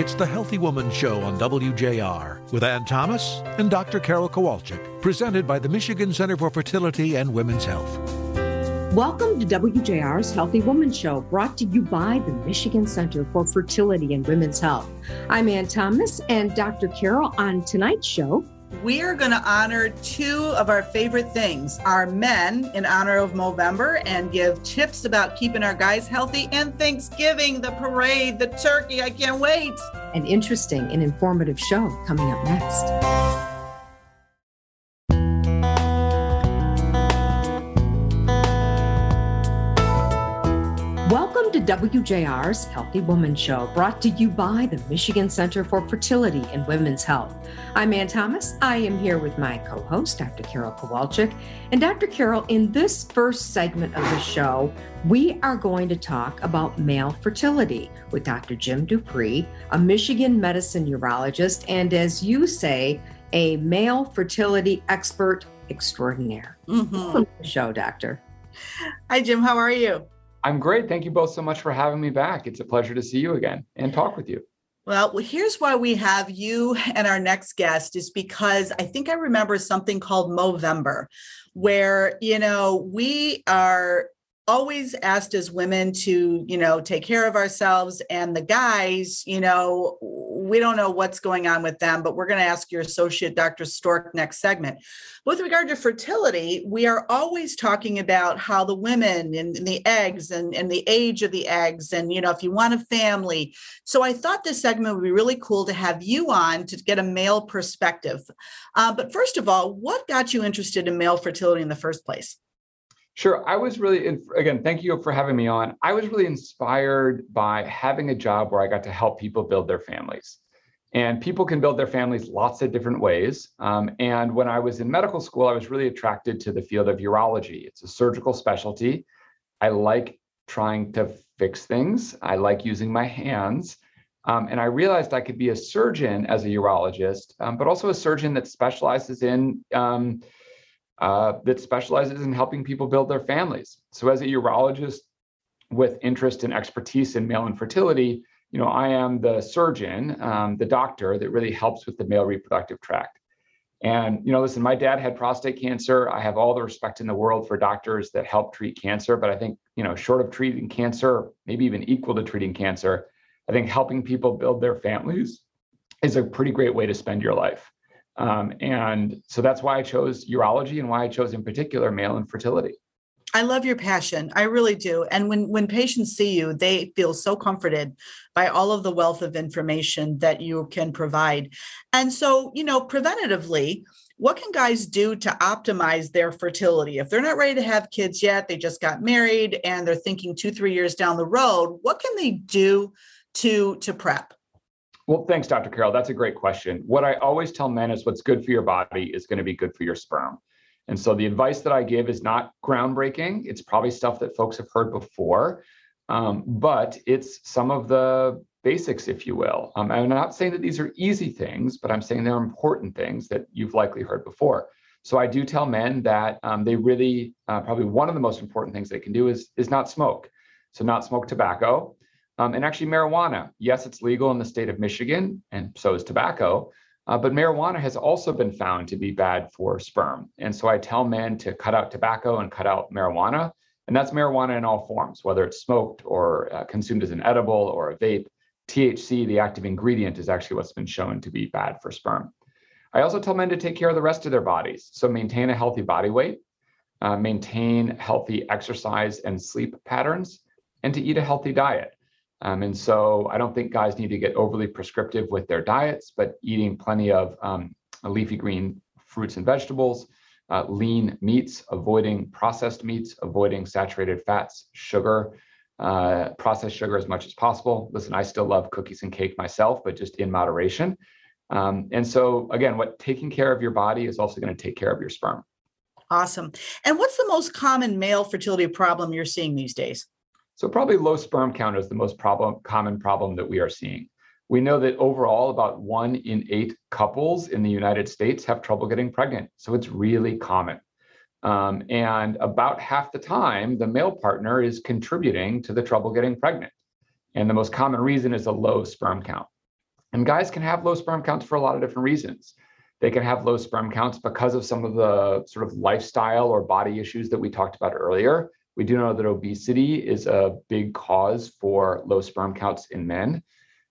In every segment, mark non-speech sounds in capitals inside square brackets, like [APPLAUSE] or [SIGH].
It's the Healthy Woman Show on WJR with Ann Thomas and Dr. Carol Kowalczyk, presented by the Michigan Center for Fertility and Women's Health. Welcome to WJR's Healthy Woman Show, brought to you by the Michigan Center for Fertility and Women's Health. I'm Ann Thomas and Dr. Carol on tonight's show we are going to honor two of our favorite things our men in honor of Movember and give tips about keeping our guys healthy and Thanksgiving, the parade, the turkey. I can't wait. An interesting and informative show coming up next. WJR's Healthy Woman Show, brought to you by the Michigan Center for Fertility and Women's Health. I'm Ann Thomas. I am here with my co host, Dr. Carol Kowalczyk. And Dr. Carol, in this first segment of the show, we are going to talk about male fertility with Dr. Jim Dupree, a Michigan medicine urologist, and as you say, a male fertility expert extraordinaire. Mm-hmm. Welcome to the show, Doctor. Hi, Jim. How are you? I'm great. Thank you both so much for having me back. It's a pleasure to see you again and talk with you. Well, here's why we have you and our next guest is because I think I remember something called Movember, where, you know, we are always asked as women to you know take care of ourselves and the guys you know we don't know what's going on with them but we're going to ask your associate dr stork next segment. With regard to fertility we are always talking about how the women and, and the eggs and, and the age of the eggs and you know if you want a family. So i thought this segment would be really cool to have you on to get a male perspective. Uh, but first of all what got you interested in male fertility in the first place Sure. I was really, again, thank you for having me on. I was really inspired by having a job where I got to help people build their families. And people can build their families lots of different ways. Um, and when I was in medical school, I was really attracted to the field of urology. It's a surgical specialty. I like trying to fix things, I like using my hands. Um, and I realized I could be a surgeon as a urologist, um, but also a surgeon that specializes in um, uh, that specializes in helping people build their families. So, as a urologist with interest and expertise in male infertility, you know, I am the surgeon, um, the doctor that really helps with the male reproductive tract. And you know, listen, my dad had prostate cancer. I have all the respect in the world for doctors that help treat cancer, but I think you know, short of treating cancer, maybe even equal to treating cancer, I think helping people build their families is a pretty great way to spend your life. Um, and so that's why I chose urology and why I chose in particular male infertility. I love your passion. I really do. And when when patients see you, they feel so comforted by all of the wealth of information that you can provide. And so, you know, preventatively, what can guys do to optimize their fertility? If they're not ready to have kids yet, they just got married and they're thinking 2-3 years down the road, what can they do to to prep? Well, thanks, Dr. Carol. That's a great question. What I always tell men is what's good for your body is going to be good for your sperm. And so the advice that I give is not groundbreaking. It's probably stuff that folks have heard before, um, but it's some of the basics, if you will. Um, I'm not saying that these are easy things, but I'm saying they're important things that you've likely heard before. So I do tell men that um, they really, uh, probably one of the most important things they can do is, is not smoke. So not smoke tobacco. Um, and actually, marijuana, yes, it's legal in the state of Michigan, and so is tobacco. Uh, but marijuana has also been found to be bad for sperm. And so I tell men to cut out tobacco and cut out marijuana. And that's marijuana in all forms, whether it's smoked or uh, consumed as an edible or a vape. THC, the active ingredient, is actually what's been shown to be bad for sperm. I also tell men to take care of the rest of their bodies. So maintain a healthy body weight, uh, maintain healthy exercise and sleep patterns, and to eat a healthy diet. Um, and so I don't think guys need to get overly prescriptive with their diets, but eating plenty of um, leafy green fruits and vegetables, uh, lean meats, avoiding processed meats, avoiding saturated fats, sugar, uh, processed sugar as much as possible. Listen, I still love cookies and cake myself, but just in moderation. Um, and so, again, what taking care of your body is also going to take care of your sperm. Awesome. And what's the most common male fertility problem you're seeing these days? So probably low sperm count is the most problem, common problem that we are seeing. We know that overall, about one in eight couples in the United States have trouble getting pregnant. So it's really common. Um, and about half the time, the male partner is contributing to the trouble getting pregnant. And the most common reason is a low sperm count. And guys can have low sperm counts for a lot of different reasons. They can have low sperm counts because of some of the sort of lifestyle or body issues that we talked about earlier. We do know that obesity is a big cause for low sperm counts in men.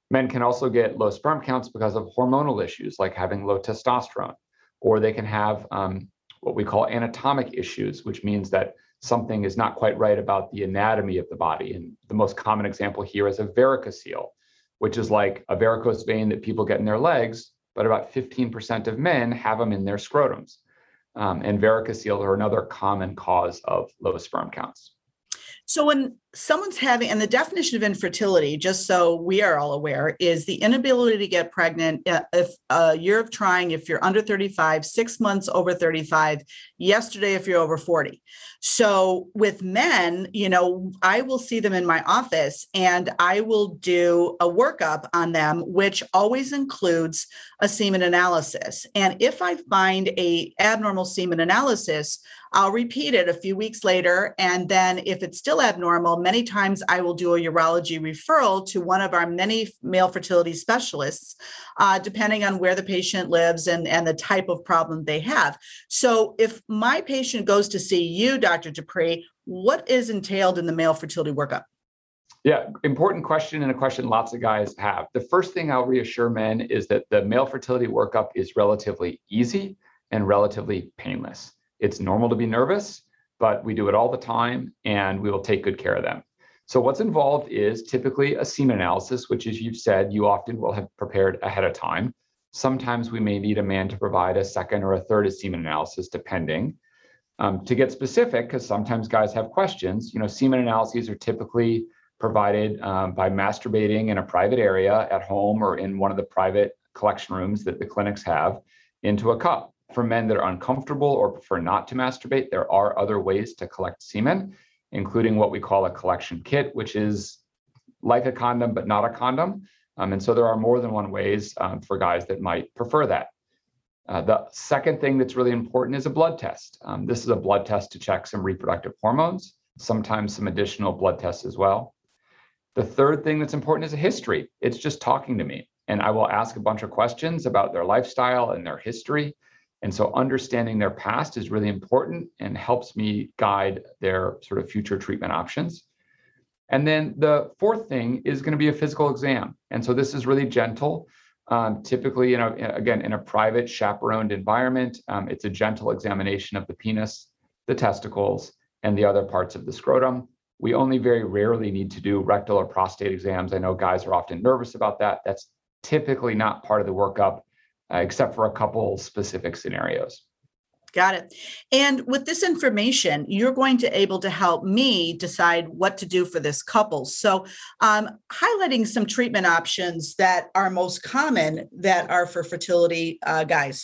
Men can also get low sperm counts because of hormonal issues like having low testosterone, or they can have um, what we call anatomic issues, which means that something is not quite right about the anatomy of the body. And the most common example here is a varicocele, which is like a varicose vein that people get in their legs, but about 15% of men have them in their scrotums. Um, and varicocele are another common cause of low sperm counts. So when someone's having, and the definition of infertility, just so we are all aware, is the inability to get pregnant uh, if a year of trying, if you're under 35, six months over 35, yesterday if you're over 40. So with men, you know, I will see them in my office and I will do a workup on them, which always includes a semen analysis. And if I find a abnormal semen analysis, I'll repeat it a few weeks later. And then if it's still abnormal, many times I will do a urology referral to one of our many male fertility specialists, uh, depending on where the patient lives and, and the type of problem they have. So if my patient goes to see you, Dr. Dupree, what is entailed in the male fertility workup? Yeah, important question and a question lots of guys have. The first thing I'll reassure men is that the male fertility workup is relatively easy and relatively painless. It's normal to be nervous, but we do it all the time and we will take good care of them. So, what's involved is typically a semen analysis, which, as you've said, you often will have prepared ahead of time. Sometimes we may need a man to provide a second or a third semen analysis, depending. Um, to get specific, because sometimes guys have questions, you know, semen analyses are typically provided um, by masturbating in a private area at home or in one of the private collection rooms that the clinics have into a cup. For men that are uncomfortable or prefer not to masturbate, there are other ways to collect semen including what we call a collection kit, which is like a condom, but not a condom. Um, and so there are more than one ways um, for guys that might prefer that. Uh, the second thing that's really important is a blood test. Um, this is a blood test to check some reproductive hormones, sometimes some additional blood tests as well. The third thing that's important is a history. It's just talking to me. And I will ask a bunch of questions about their lifestyle and their history. And so understanding their past is really important and helps me guide their sort of future treatment options. And then the fourth thing is going to be a physical exam. And so this is really gentle. Um, typically, you know, again, in a private chaperoned environment, um, it's a gentle examination of the penis, the testicles, and the other parts of the scrotum. We only very rarely need to do rectal or prostate exams. I know guys are often nervous about that. That's typically not part of the workup uh, except for a couple specific scenarios. Got it. And with this information, you're going to able to help me decide what to do for this couple. So, um, highlighting some treatment options that are most common that are for fertility uh, guys.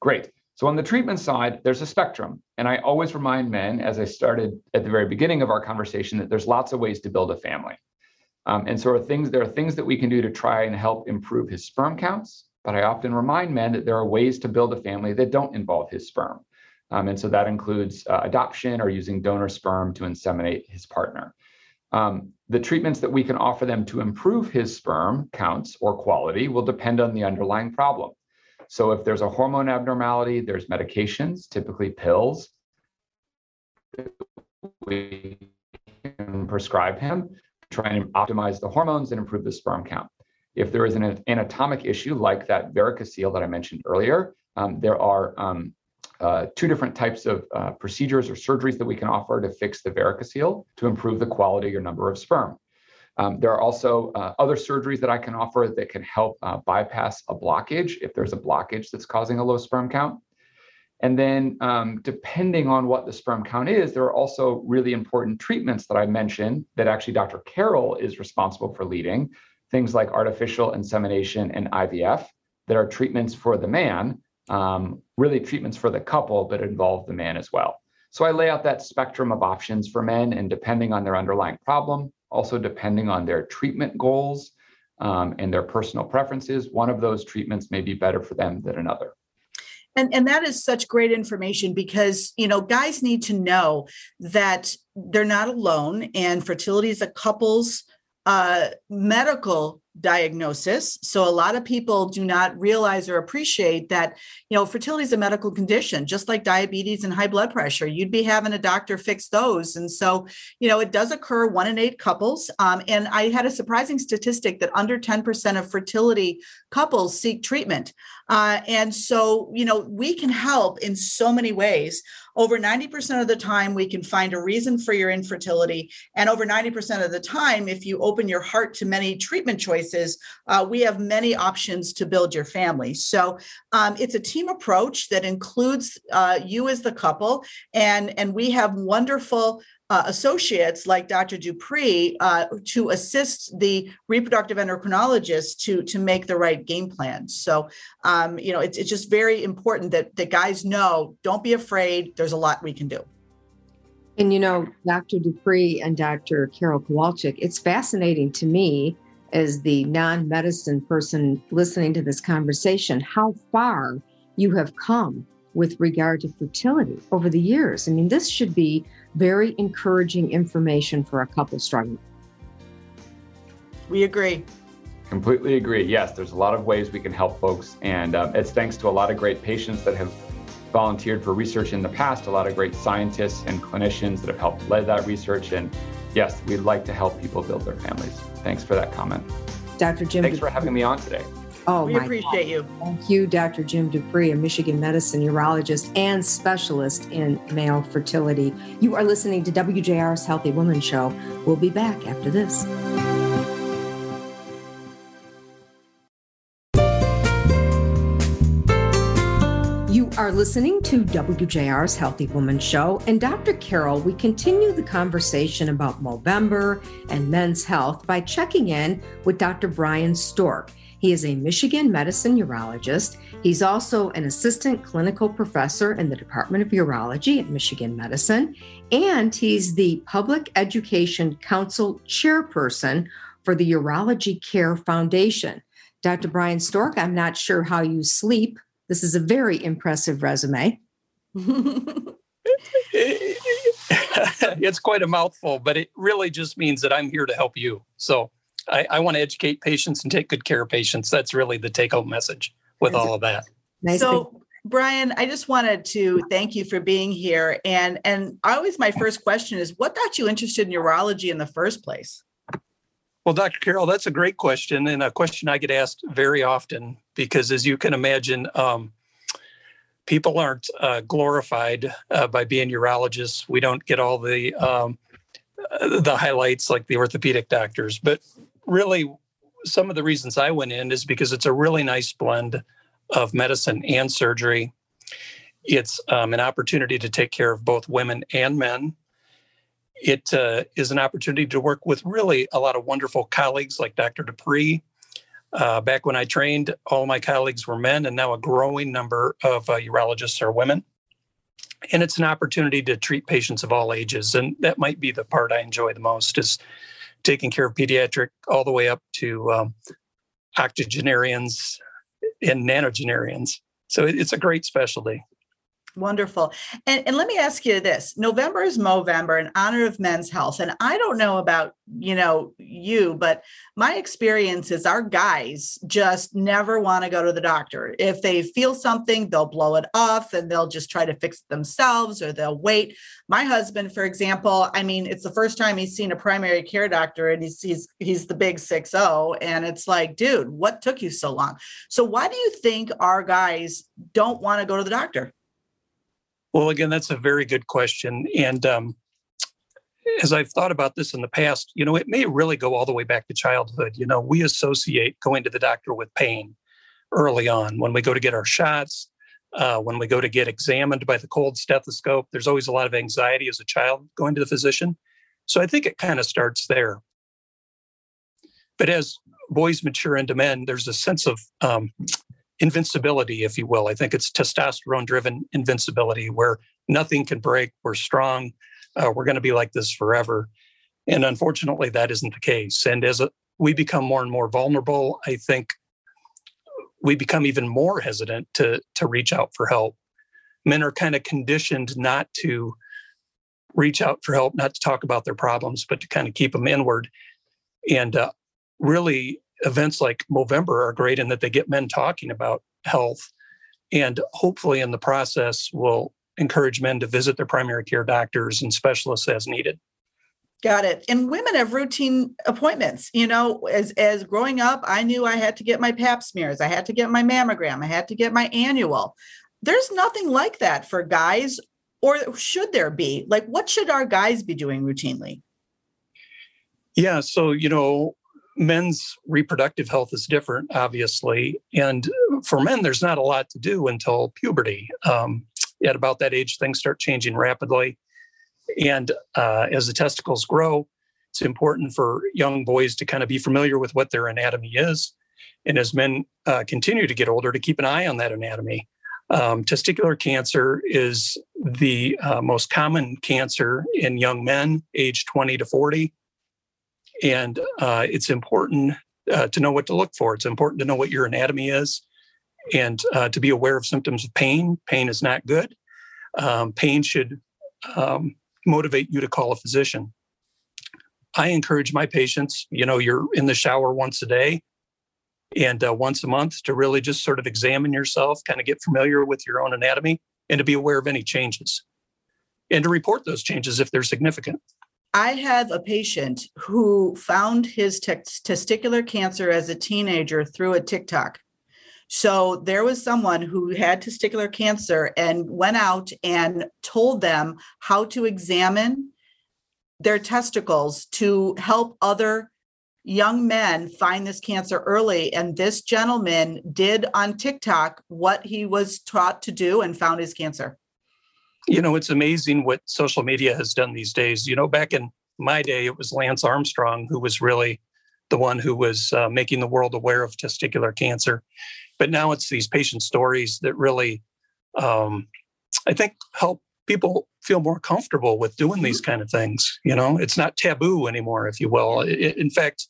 Great. So, on the treatment side, there's a spectrum. And I always remind men, as I started at the very beginning of our conversation, that there's lots of ways to build a family. Um, and so, are things there are things that we can do to try and help improve his sperm counts but I often remind men that there are ways to build a family that don't involve his sperm. Um, and so that includes uh, adoption or using donor sperm to inseminate his partner. Um, the treatments that we can offer them to improve his sperm counts or quality will depend on the underlying problem. So if there's a hormone abnormality, there's medications, typically pills. We can prescribe him, try and optimize the hormones and improve the sperm count. If there is an anatomic issue like that varicocele that I mentioned earlier, um, there are um, uh, two different types of uh, procedures or surgeries that we can offer to fix the varicocele to improve the quality or number of sperm. Um, there are also uh, other surgeries that I can offer that can help uh, bypass a blockage if there's a blockage that's causing a low sperm count. And then, um, depending on what the sperm count is, there are also really important treatments that I mentioned that actually Dr. Carol is responsible for leading things like artificial insemination and IVF that are treatments for the man, um, really treatments for the couple, but involve the man as well. So I lay out that spectrum of options for men, and depending on their underlying problem, also depending on their treatment goals um, and their personal preferences, one of those treatments may be better for them than another. And, and that is such great information because you know guys need to know that they're not alone and fertility is a couple's uh, medical diagnosis. So a lot of people do not realize or appreciate that, you know, fertility is a medical condition, just like diabetes and high blood pressure. You'd be having a doctor fix those. And so, you know, it does occur one in eight couples. Um, and I had a surprising statistic that under 10% of fertility couples seek treatment. Uh, and so, you know, we can help in so many ways. Over 90% of the time, we can find a reason for your infertility. And over 90% of the time, if you open your heart to many treatment choices, uh, we have many options to build your family. So um, it's a team approach that includes uh, you as the couple. And, and we have wonderful uh, associates like Dr. Dupree uh, to assist the reproductive endocrinologist to to make the right game plan. So, um, you know, it's it's just very important that the guys know. Don't be afraid. There's a lot we can do. And you know, Dr. Dupree and Dr. Carol Kowalczyk, it's fascinating to me as the non-medicine person listening to this conversation how far you have come with regard to fertility over the years. I mean, this should be very encouraging information for a couple struggling. We agree. Completely agree. Yes, there's a lot of ways we can help folks. And uh, it's thanks to a lot of great patients that have volunteered for research in the past, a lot of great scientists and clinicians that have helped lead that research. And yes, we'd like to help people build their families. Thanks for that comment. Dr. Jim. Thanks for having me on today. Oh, we appreciate God. you. Thank you, Dr. Jim Dupree, a Michigan medicine urologist and specialist in male fertility. You are listening to WJR's Healthy Woman Show. We'll be back after this. You are listening to WJR's Healthy Woman Show. And Dr. Carol, we continue the conversation about Movember and men's health by checking in with Dr. Brian Stork. He is a Michigan medicine urologist. He's also an assistant clinical professor in the Department of Urology at Michigan Medicine, and he's the Public Education Council chairperson for the Urology Care Foundation. Dr. Brian Stork, I'm not sure how you sleep. This is a very impressive resume. [LAUGHS] it's quite a mouthful, but it really just means that I'm here to help you. So I, I want to educate patients and take good care of patients. That's really the take home message with all of that. Nice so, Brian, I just wanted to thank you for being here. And and always my first question is, what got you interested in urology in the first place? Well, Dr. Carol, that's a great question, and a question I get asked very often because, as you can imagine, um, people aren't uh, glorified uh, by being urologists. We don't get all the um, the highlights like the orthopedic doctors, but really some of the reasons I went in is because it's a really nice blend of medicine and surgery. It's um, an opportunity to take care of both women and men. It uh, is an opportunity to work with really a lot of wonderful colleagues like Dr. Dupree. Uh, back when I trained, all my colleagues were men, and now a growing number of uh, urologists are women. And it's an opportunity to treat patients of all ages, and that might be the part I enjoy the most. Is taking care of pediatric all the way up to um, octogenarians and nanogenarians. So it's a great specialty. Wonderful. And, and let me ask you this November is Movember in honor of men's health. And I don't know about, you know, you, but my experience is our guys just never want to go to the doctor. If they feel something, they'll blow it off and they'll just try to fix it themselves or they'll wait. My husband, for example, I mean, it's the first time he's seen a primary care doctor and he's he's he's the big six oh. And it's like, dude, what took you so long? So why do you think our guys don't want to go to the doctor? Well, again, that's a very good question. And um, as I've thought about this in the past, you know, it may really go all the way back to childhood. You know, we associate going to the doctor with pain early on when we go to get our shots, uh, when we go to get examined by the cold stethoscope. There's always a lot of anxiety as a child going to the physician. So I think it kind of starts there. But as boys mature into men, there's a sense of um, invincibility, if you will. I think it's testosterone driven invincibility where nothing can break. We're strong. Uh, we're going to be like this forever. And unfortunately, that isn't the case. And as a, we become more and more vulnerable, I think we become even more hesitant to, to reach out for help. Men are kind of conditioned not to reach out for help, not to talk about their problems, but to kind of keep them inward. And uh, really, events like Movember are great in that they get men talking about health and hopefully in the process will encourage men to visit their primary care doctors and specialists as needed. Got it. And women have routine appointments. You know, as as growing up, I knew I had to get my pap smears, I had to get my mammogram, I had to get my annual. There's nothing like that for guys, or should there be? Like, what should our guys be doing routinely? Yeah, so you know, men's reproductive health is different, obviously, and for men, there's not a lot to do until puberty. Um, at about that age, things start changing rapidly and uh, as the testicles grow, it's important for young boys to kind of be familiar with what their anatomy is. And as men uh, continue to get older, to keep an eye on that anatomy. Um, testicular cancer is the uh, most common cancer in young men aged 20 to 40. And uh, it's important uh, to know what to look for. It's important to know what your anatomy is and uh, to be aware of symptoms of pain. Pain is not good. Um, pain should um, motivate you to call a physician. I encourage my patients, you know, you're in the shower once a day and uh, once a month to really just sort of examine yourself, kind of get familiar with your own anatomy and to be aware of any changes and to report those changes if they're significant. I have a patient who found his te- testicular cancer as a teenager through a TikTok. So there was someone who had testicular cancer and went out and told them how to examine their testicles to help other young men find this cancer early. And this gentleman did on TikTok what he was taught to do and found his cancer. You know, it's amazing what social media has done these days. You know, back in my day, it was Lance Armstrong who was really the one who was uh, making the world aware of testicular cancer. But now it's these patient stories that really, um, I think, help people feel more comfortable with doing these kind of things. You know, it's not taboo anymore, if you will. It, in fact,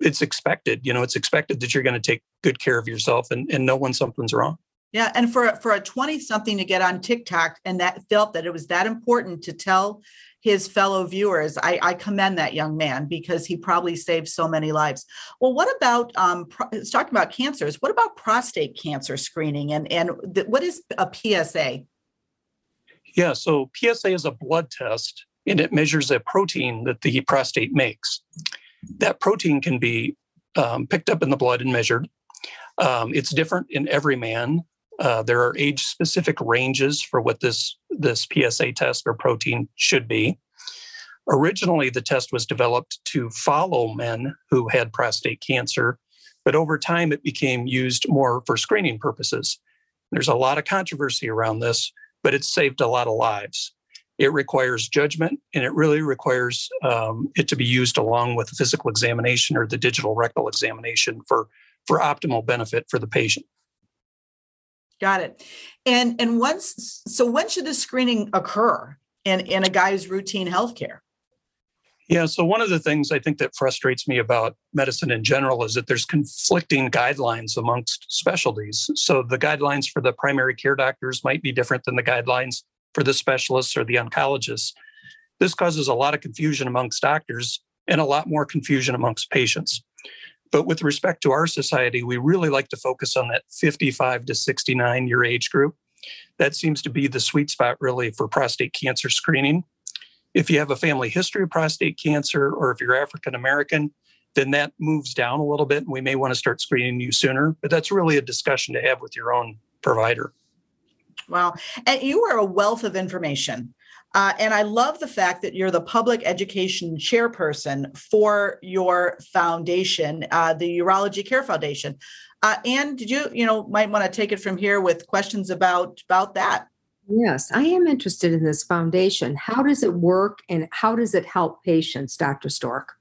it's expected. You know, it's expected that you're going to take good care of yourself and, and know when something's wrong. Yeah, and for for a 20 something to get on TikTok and that felt that it was that important to tell his fellow viewers. I, I, commend that young man because he probably saved so many lives. Well, what about um, pro- talking about cancers? What about prostate cancer screening and and th- what is a PSA? Yeah, so PSA is a blood test and it measures a protein that the prostate makes. That protein can be um, picked up in the blood and measured. Um, it's different in every man. Uh, there are age specific ranges for what this, this PSA test or protein should be. Originally, the test was developed to follow men who had prostate cancer, but over time it became used more for screening purposes. There's a lot of controversy around this, but it's saved a lot of lives. It requires judgment and it really requires um, it to be used along with the physical examination or the digital rectal examination for, for optimal benefit for the patient. Got it. And and once so when should the screening occur in in a guy's routine healthcare? Yeah, so one of the things I think that frustrates me about medicine in general is that there's conflicting guidelines amongst specialties. So the guidelines for the primary care doctors might be different than the guidelines for the specialists or the oncologists. This causes a lot of confusion amongst doctors and a lot more confusion amongst patients. But with respect to our society, we really like to focus on that 55 to 69 year age group. That seems to be the sweet spot, really, for prostate cancer screening. If you have a family history of prostate cancer, or if you're African American, then that moves down a little bit and we may want to start screening you sooner. But that's really a discussion to have with your own provider. Wow. And you are a wealth of information. Uh, and I love the fact that you're the public education chairperson for your foundation, uh, the Urology Care Foundation. Uh, and did you, you know, might want to take it from here with questions about about that? Yes, I am interested in this foundation. How does it work, and how does it help patients, Dr. Stork?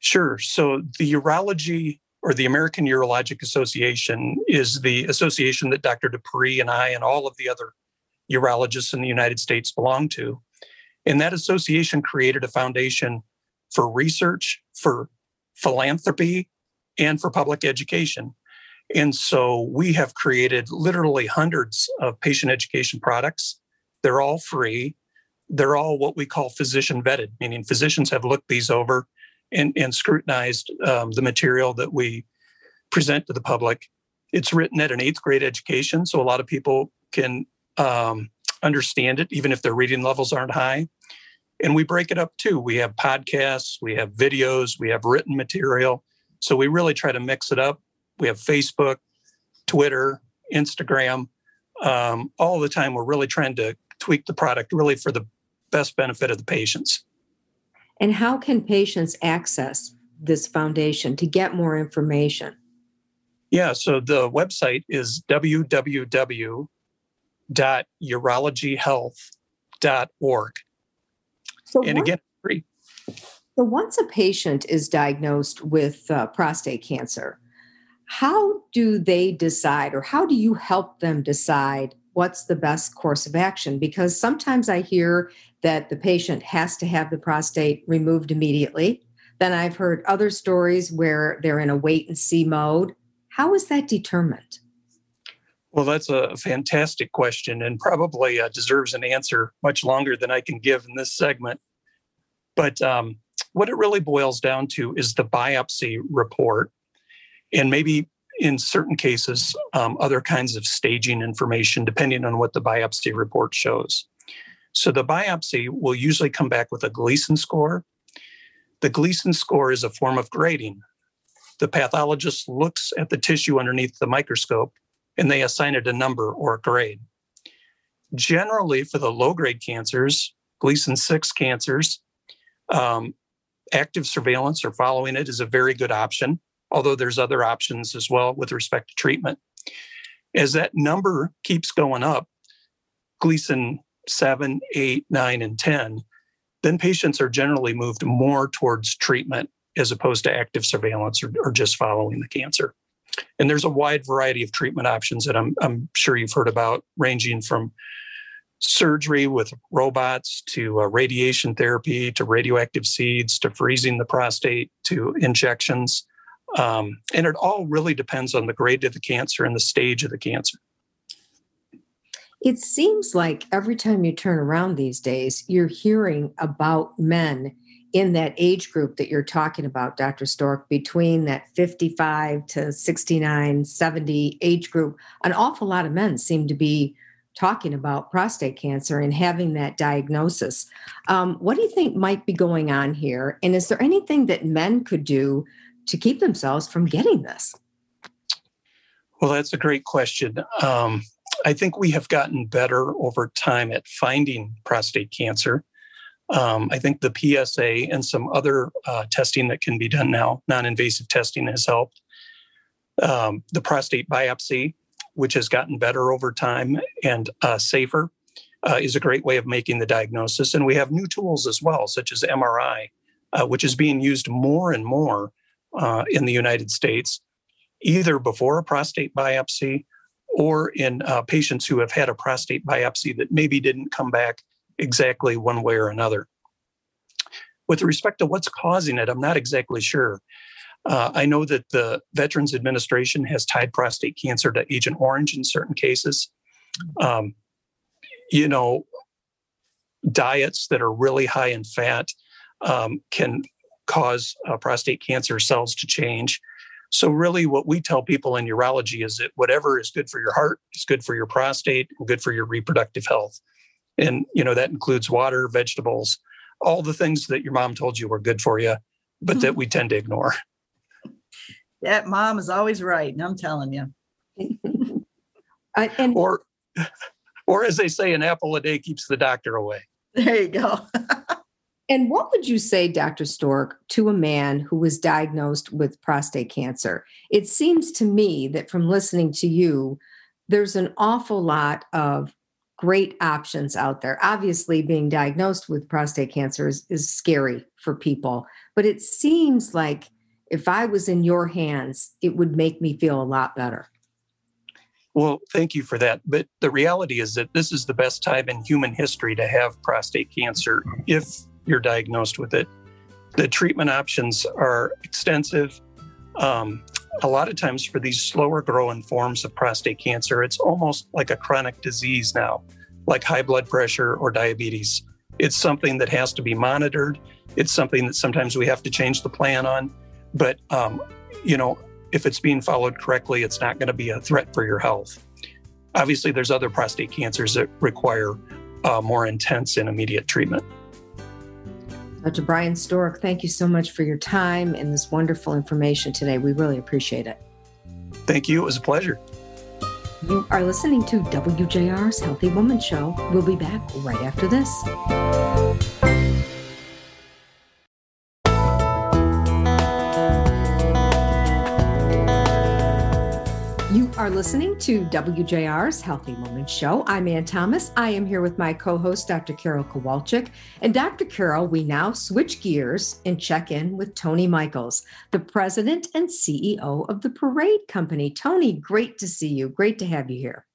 Sure. So the urology or the American Urologic Association is the association that Dr. Dupree and I and all of the other urologists in the United States belong to. And that association created a foundation for research, for philanthropy, and for public education. And so we have created literally hundreds of patient education products. They're all free. They're all what we call physician vetted, meaning physicians have looked these over and, and scrutinized um, the material that we present to the public. It's written at an eighth grade education, so a lot of people can um, understand it, even if their reading levels aren't high. And we break it up too. We have podcasts, we have videos, we have written material. So we really try to mix it up. We have Facebook, Twitter, Instagram. Um, all the time, we're really trying to tweak the product really for the best benefit of the patients. And how can patients access this foundation to get more information? Yeah, so the website is www.urologyhealth.org. So and again, free. So once a patient is diagnosed with uh, prostate cancer, how do they decide or how do you help them decide what's the best course of action? Because sometimes I hear that the patient has to have the prostate removed immediately. Then I've heard other stories where they're in a wait and see mode. How is that determined? Well, that's a fantastic question and probably uh, deserves an answer much longer than I can give in this segment. But um, what it really boils down to is the biopsy report, and maybe in certain cases, um, other kinds of staging information, depending on what the biopsy report shows. So the biopsy will usually come back with a Gleason score. The Gleason score is a form of grading. The pathologist looks at the tissue underneath the microscope and they assign it a number or a grade. Generally, for the low grade cancers, Gleason 6 cancers, um, active surveillance or following it is a very good option, although there's other options as well with respect to treatment. As that number keeps going up, Gleason seven, eight, nine, and 10, then patients are generally moved more towards treatment as opposed to active surveillance or, or just following the cancer. And there's a wide variety of treatment options that I'm, I'm sure you've heard about, ranging from surgery with robots to uh, radiation therapy to radioactive seeds to freezing the prostate to injections. Um, and it all really depends on the grade of the cancer and the stage of the cancer. It seems like every time you turn around these days, you're hearing about men in that age group that you're talking about, Dr. Stork, between that 55 to 69, 70 age group. An awful lot of men seem to be talking about prostate cancer and having that diagnosis. Um, what do you think might be going on here? And is there anything that men could do to keep themselves from getting this? Well, that's a great question. Um, I think we have gotten better over time at finding prostate cancer. Um, I think the PSA and some other uh, testing that can be done now, non invasive testing, has helped. Um, the prostate biopsy, which has gotten better over time and uh, safer, uh, is a great way of making the diagnosis. And we have new tools as well, such as MRI, uh, which is being used more and more uh, in the United States, either before a prostate biopsy or in uh, patients who have had a prostate biopsy that maybe didn't come back exactly one way or another. With respect to what's causing it, I'm not exactly sure. Uh, I know that the Veterans Administration has tied prostate cancer to Agent Orange in certain cases. Um, you know, diets that are really high in fat um, can cause uh, prostate cancer cells to change. So, really, what we tell people in urology is that whatever is good for your heart is good for your prostate and good for your reproductive health. And, you know, that includes water, vegetables, all the things that your mom told you were good for you, but mm-hmm. that we tend to ignore. [LAUGHS] That mom is always right. And I'm telling you. [LAUGHS] uh, and- or, [LAUGHS] or as they say, an apple a day keeps the doctor away. There you go. And what would you say, Dr. Stork, to a man who was diagnosed with prostate cancer? It seems to me that from listening to you, there's an awful lot of great options out there. Obviously, being diagnosed with prostate cancer is, is scary for people, but it seems like if I was in your hands, it would make me feel a lot better. Well, thank you for that. But the reality is that this is the best time in human history to have prostate cancer if you're diagnosed with it. The treatment options are extensive. Um, a lot of times, for these slower growing forms of prostate cancer, it's almost like a chronic disease now, like high blood pressure or diabetes. It's something that has to be monitored it's something that sometimes we have to change the plan on. But, um, you know, if it's being followed correctly, it's not going to be a threat for your health. Obviously, there's other prostate cancers that require uh, more intense and immediate treatment. Dr. Brian Stork, thank you so much for your time and this wonderful information today. We really appreciate it. Thank you. It was a pleasure. You are listening to WJR's Healthy Woman Show. We'll be back right after this. Are listening to WJR's Healthy Woman Show. I'm Ann Thomas. I am here with my co host, Dr. Carol Kowalczyk. And Dr. Carol, we now switch gears and check in with Tony Michaels, the president and CEO of the Parade Company. Tony, great to see you. Great to have you here.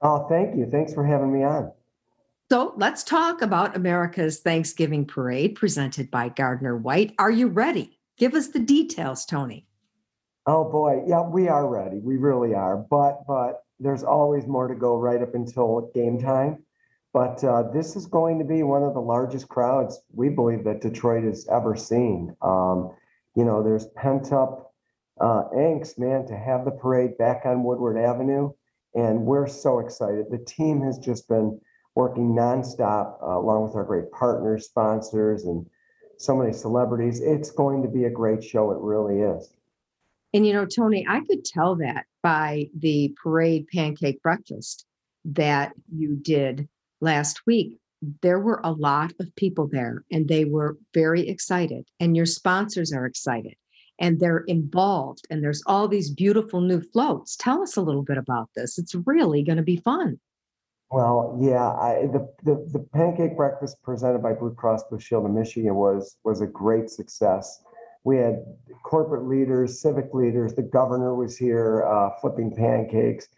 Oh, thank you. Thanks for having me on. So let's talk about America's Thanksgiving Parade presented by Gardner White. Are you ready? Give us the details, Tony. Oh boy, yeah, we are ready. We really are. But but there's always more to go right up until game time. But uh, this is going to be one of the largest crowds we believe that Detroit has ever seen. Um, you know, there's pent up uh, angst, man, to have the parade back on Woodward Avenue, and we're so excited. The team has just been working nonstop, uh, along with our great partners, sponsors, and so many celebrities. It's going to be a great show. It really is. And you know, Tony, I could tell that by the parade pancake breakfast that you did last week. There were a lot of people there and they were very excited, and your sponsors are excited and they're involved, and there's all these beautiful new floats. Tell us a little bit about this. It's really going to be fun. Well, yeah, I, the, the the pancake breakfast presented by Blue Cross Blue Shield of Michigan was was a great success we had corporate leaders, civic leaders. The governor was here uh, flipping pancakes.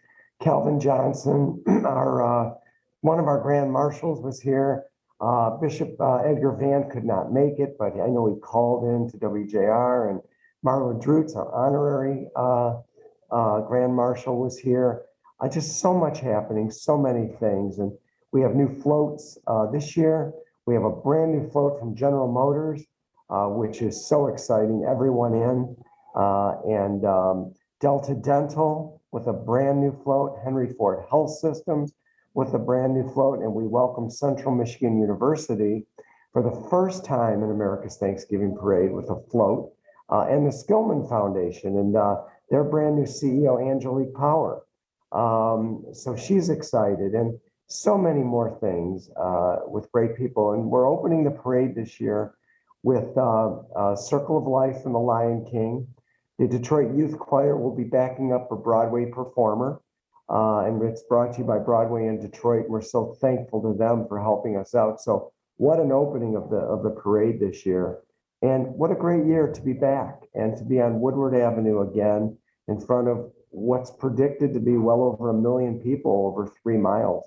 Calvin Johnson, [CLEARS THROAT] our uh, one of our grand marshals, was here. Uh, Bishop uh, Edgar Vann could not make it, but I know he called in to WJR. And Marla Drutz, our honorary uh, uh, grand marshal, was here. just so much happening, so many things, and we have new floats this year. We have a brand new float from General Motors uh, which is so exciting. Everyone in. Uh, and um, Delta Dental with a brand new float, Henry Ford Health Systems with a brand new float, and we welcome Central Michigan University for the first time in America's Thanksgiving Parade with a float, uh, and the Skillman Foundation and uh, their brand new CEO, Angelique Power. Um, so she's excited, and so many more things uh, with great people. And we're opening the parade this year with uh, uh, Circle of Life and The Lion King. The Detroit Youth Choir will be backing up a Broadway performer. Uh, and it's brought to you by Broadway in Detroit. We're so thankful to them for helping us out. So what an opening of the of the parade this year. And what a great year to be back and to be on Woodward Avenue again in front of what's predicted to be well over a million people over three miles.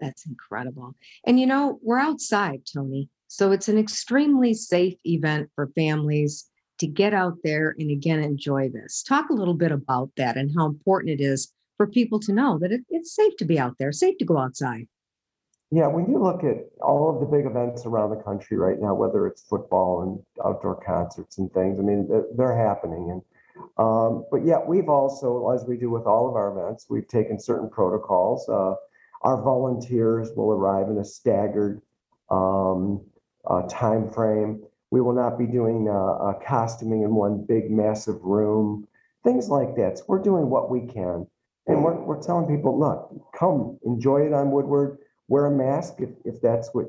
That's incredible. And you know, we're outside, Tony. So it's an extremely safe event for families to get out there and again enjoy this. Talk a little bit about that and how important it is for people to know that it, it's safe to be out there, safe to go outside. Yeah, when you look at all of the big events around the country right now, whether it's football and outdoor concerts and things, I mean, they're happening. And um, but yet we've also, as we do with all of our events, we've taken certain protocols. Uh, our volunteers will arrive in a staggered um, uh, time frame. We will not be doing uh, uh, costuming in one big massive room, things like that. So we're doing what we can. And we're, we're telling people, look, come enjoy it on Woodward, wear a mask if, if that's what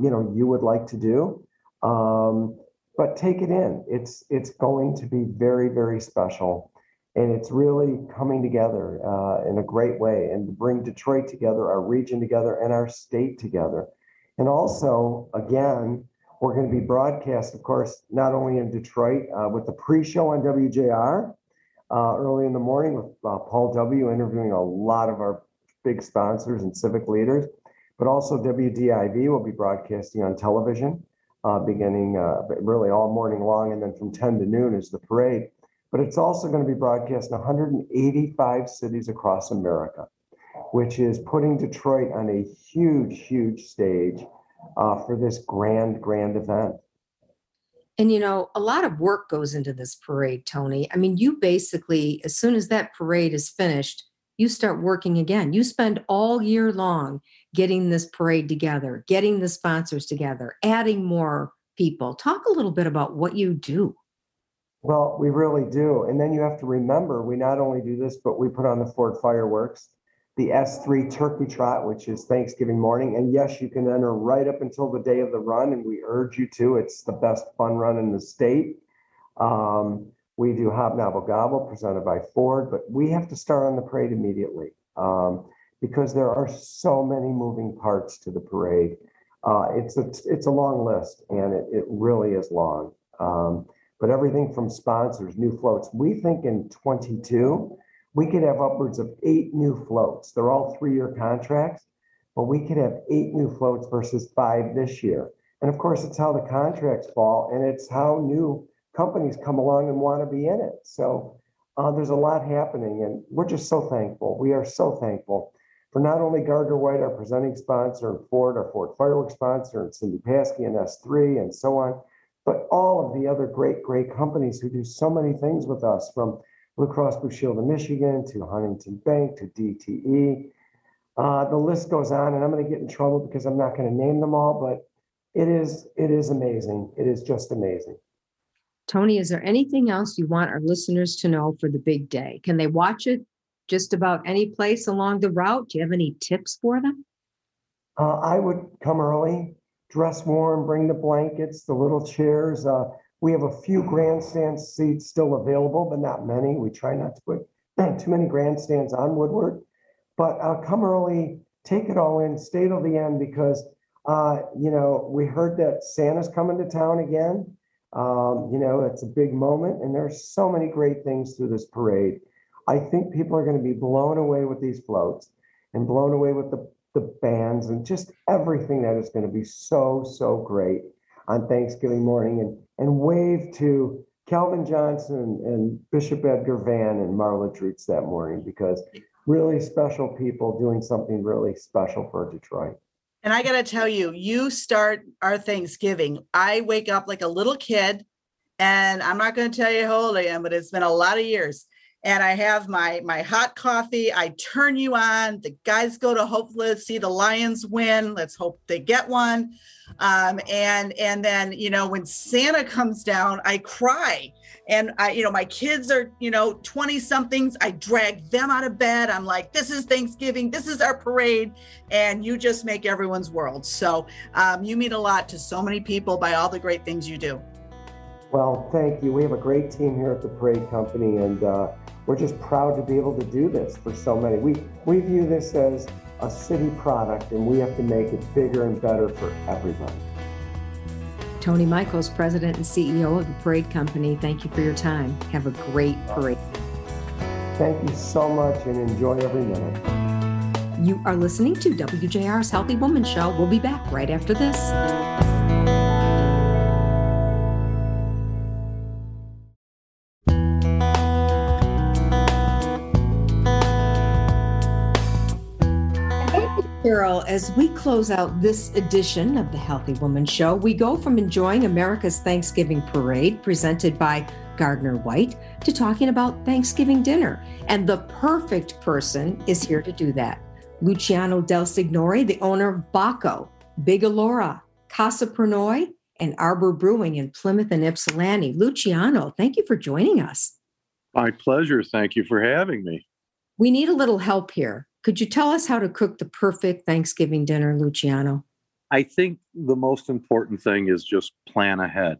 you know you would like to do. Um, but take it in. It's it's going to be very, very special. And it's really coming together uh, in a great way and bring Detroit together, our region together, and our state together. And also, again, we're going to be broadcast, of course, not only in Detroit uh, with the pre-show on WJR uh, early in the morning with uh, Paul W. interviewing a lot of our big sponsors and civic leaders, but also WDIV will be broadcasting on television uh, beginning uh, really all morning long, and then from 10 to noon is the parade. But it's also going to be broadcast in 185 cities across America which is putting Detroit on a huge, huge stage uh, for this grand, grand event. And you know, a lot of work goes into this parade, Tony. I mean, you basically, as soon as that parade is finished, you start working again. You spend all year long getting this parade together, getting the sponsors together, adding more people. Talk a little bit about what you do. Well, we really do. And then you have to remember we not only do this, but we put on the Ford fireworks, the S3 Turkey Trot, which is Thanksgiving morning. And yes, you can enter right up until the day of the run, and we urge you to. It's the best fun run in the state. Um, we do Hob Nobble Gobble presented by Ford, but we have to start on the parade immediately um, because there are so many moving parts to the parade. Uh, it's, a, it's a long list, and it, it really is long. Um, but everything from sponsors, new floats. We think in 22, we could have upwards of eight new floats. They're all three-year contracts, but we could have eight new floats versus five this year. And of course, it's how the contracts fall, and it's how new companies come along and want to be in it. So uh, there's a lot happening, and we're just so thankful. We are so thankful for not only Gardner White, our presenting sponsor, and Ford, our Ford Fireworks sponsor, and Cindy Pasky and S3, and so on, but all of the other great, great companies who do so many things with us, from Blue Cross Blue Shield of Michigan to Huntington Bank to DTE. Uh, the list goes on, and I'm going to get in trouble because I'm not going to name them all, but it is it is amazing. It is just amazing. Tony, is there anything else you want our listeners to know for the big day? Can they watch it just about any place along the route? Do you have any tips for them? Uh, I would come early, dress warm, bring the blankets, the little chairs. Uh, we have a few grandstand seats still available, but not many. We try not to put [CLEARS THROAT] too many grandstands on Woodward. But uh, come early, take it all in, stay till the end because, uh, you know, we heard that Santa's coming to town again. Um, you know, it's a big moment, and there's so many great things through this parade. I think people are going to be blown away with these floats and blown away with the, the bands and just everything that is going to be so, so great on Thanksgiving morning. And, and wave to Calvin Johnson and Bishop Edgar Vann and Marla Drutz that morning because really special people doing something really special for Detroit. And I got to tell you, you start our Thanksgiving. I wake up like a little kid, and I'm not going to tell you how old I am, but it's been a lot of years. And I have my my hot coffee. I turn you on. The guys go to hopefully see the Lions win. Let's hope they get one. Um, and and then you know when Santa comes down, I cry and I, you know, my kids are, you know, 20 somethings. I drag them out of bed. I'm like, this is Thanksgiving. This is our parade. And you just make everyone's world. So um, you mean a lot to so many people by all the great things you do. Well, thank you. We have a great team here at the Parade Company, and uh, we're just proud to be able to do this for so many. We, we view this as a city product, and we have to make it bigger and better for everybody. Tony Michaels, President and CEO of the Parade Company, thank you for your time. Have a great parade. Thank you so much and enjoy every minute. You are listening to WJR's Healthy Woman Show. We'll be back right after this. Carol, as we close out this edition of the Healthy Woman Show, we go from enjoying America's Thanksgiving parade presented by Gardner White to talking about Thanksgiving dinner. And the perfect person is here to do that. Luciano Del Signore, the owner of Bacco, Big Allora, Casa Pernoi, and Arbor Brewing in Plymouth and Ypsilanti. Luciano, thank you for joining us. My pleasure. Thank you for having me. We need a little help here. Could you tell us how to cook the perfect Thanksgiving dinner, Luciano? I think the most important thing is just plan ahead.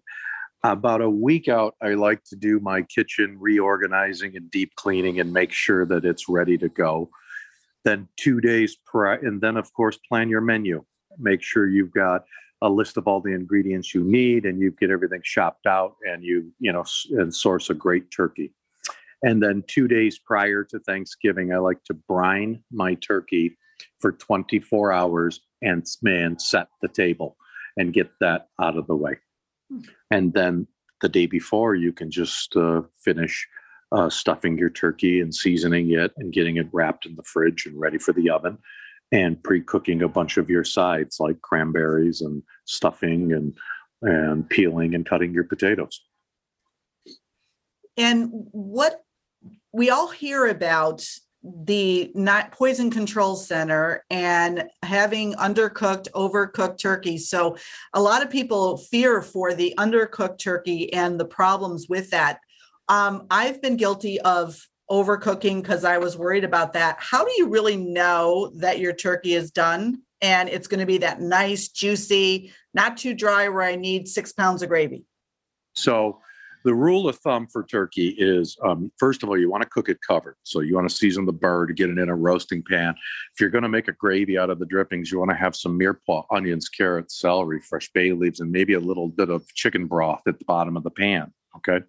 About a week out, I like to do my kitchen reorganizing and deep cleaning and make sure that it's ready to go. Then two days prior, and then of course plan your menu. Make sure you've got a list of all the ingredients you need, and you get everything shopped out, and you you know and source a great turkey. And then two days prior to Thanksgiving, I like to brine my turkey for 24 hours and man set the table and get that out of the way. Hmm. And then the day before, you can just uh, finish uh, stuffing your turkey and seasoning it and getting it wrapped in the fridge and ready for the oven and pre cooking a bunch of your sides like cranberries and stuffing and and peeling and cutting your potatoes. And what we all hear about the not poison control center and having undercooked overcooked turkey. So a lot of people fear for the undercooked turkey and the problems with that. Um, i've been guilty of overcooking because i was worried about that. How do you really know that your turkey is done and it's going to be that nice juicy not too dry where i need six pounds of gravy? So the rule of thumb for turkey is um, first of all, you want to cook it covered. So you want to season the bird, get it in a roasting pan. If you're going to make a gravy out of the drippings, you want to have some mirepoix, onions, carrots, celery, fresh bay leaves, and maybe a little bit of chicken broth at the bottom of the pan. Okay.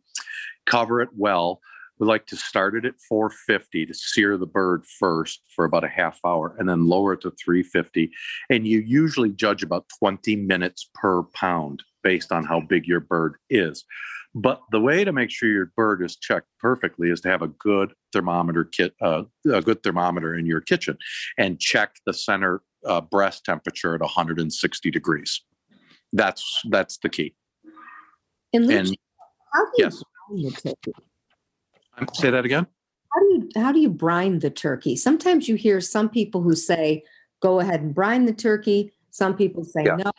Cover it well. We like to start it at 450 to sear the bird first for about a half hour and then lower it to 350. And you usually judge about 20 minutes per pound based on how big your bird is. But the way to make sure your bird is checked perfectly is to have a good thermometer kit, uh, a good thermometer in your kitchen, and check the center uh, breast temperature at 160 degrees. That's that's the key. And, and how do you yes. brine the turkey? Say that again. How do you how do you brine the turkey? Sometimes you hear some people who say, "Go ahead and brine the turkey." Some people say, yeah. "No,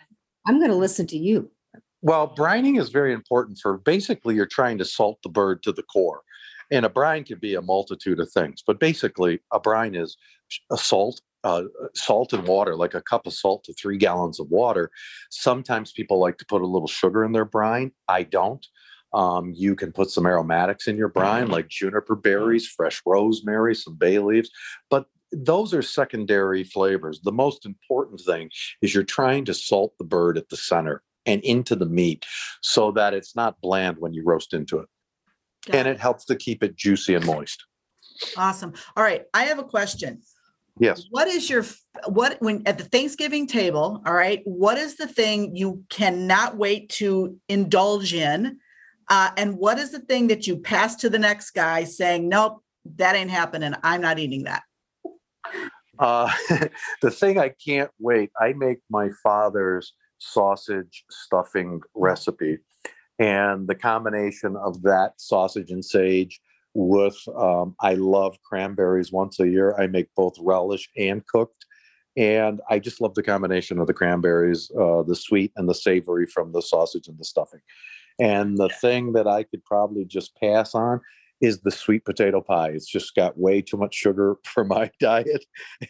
I'm going to listen to you." Well, brining is very important for basically you're trying to salt the bird to the core. And a brine can be a multitude of things, but basically a brine is a salt, uh, salt and water, like a cup of salt to three gallons of water. Sometimes people like to put a little sugar in their brine. I don't. Um, you can put some aromatics in your brine, like juniper berries, fresh rosemary, some bay leaves, but those are secondary flavors. The most important thing is you're trying to salt the bird at the center and into the meat so that it's not bland when you roast into it. Got and it. it helps to keep it juicy and moist. Awesome. All right. I have a question. Yes. What is your what when at the Thanksgiving table? All right. What is the thing you cannot wait to indulge in? Uh, and what is the thing that you pass to the next guy saying, nope, that ain't happening. I'm not eating that. Uh, [LAUGHS] the thing I can't wait, I make my father's sausage stuffing recipe. And the combination of that sausage and sage with, um, I love cranberries once a year. I make both relish and cooked. And I just love the combination of the cranberries, uh, the sweet and the savory from the sausage and the stuffing. And the thing that I could probably just pass on is the sweet potato pie. It's just got way too much sugar [LAUGHS] for my diet,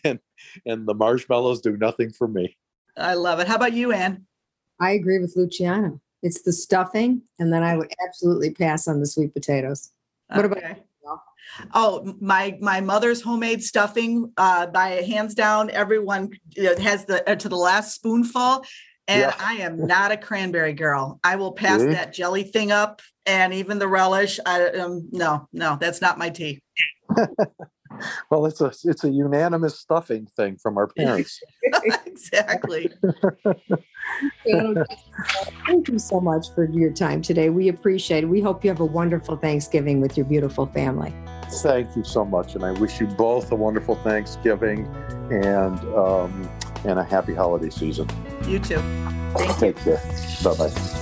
and and the marshmallows do nothing for me. I love it. How about you, Ann? I agree with Luciano. It's the stuffing, and then I would absolutely pass on the sweet potatoes. What okay. about you? Oh, my my mother's homemade stuffing. Uh, by hands down, everyone has the uh, to the last spoonful. And yeah. I am not a cranberry girl. I will pass really? that jelly thing up, and even the relish. I um, no, no, that's not my tea. [LAUGHS] well, it's a it's a unanimous stuffing thing from our [LAUGHS] parents. exactly. [LAUGHS] Thank you so much for your time today. We appreciate it. We hope you have a wonderful Thanksgiving with your beautiful family. Thank you so much, and I wish you both a wonderful Thanksgiving and um, and a happy holiday season. You too. Thank Take you. care. Bye bye.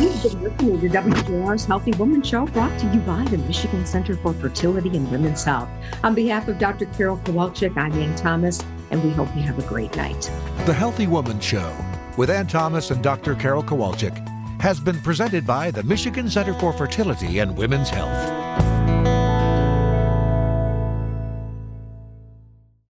You've been listening to WJR's Healthy Woman Show brought to you by the Michigan Center for Fertility and Women's Health. On behalf of Dr. Carol Kowalczyk, I'm Ann Thomas, and we hope you have a great night. The Healthy Woman Show with Ann Thomas and Dr. Carol Kowalczyk has been presented by the Michigan Center for Fertility and Women's Health.